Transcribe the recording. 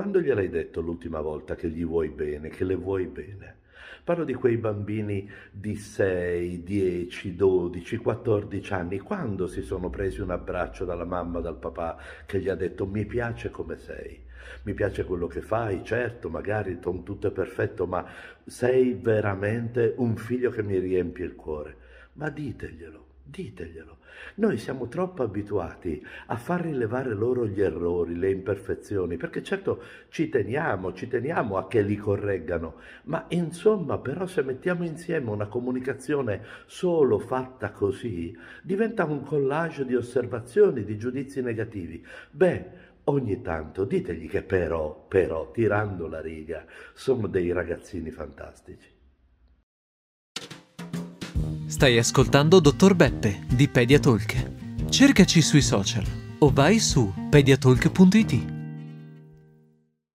quando gliel'hai detto l'ultima volta che gli vuoi bene, che le vuoi bene? Parlo di quei bambini di 6, 10, 12, 14 anni, quando si sono presi un abbraccio dalla mamma, dal papà, che gli ha detto mi piace come sei, mi piace quello che fai, certo, magari non tutto è perfetto, ma sei veramente un figlio che mi riempie il cuore. Ma diteglielo, diteglielo. Noi siamo troppo abituati a far rilevare loro gli errori, le imperfezioni, perché certo ci teniamo, ci teniamo a che li correggano, ma insomma però se mettiamo insieme una comunicazione solo fatta così, diventa un collage di osservazioni, di giudizi negativi. Beh, ogni tanto ditegli che però, però, tirando la riga, sono dei ragazzini fantastici. Stai ascoltando Dottor Beppe di Pediatalk. Cercaci sui social o vai su pediatalk.it.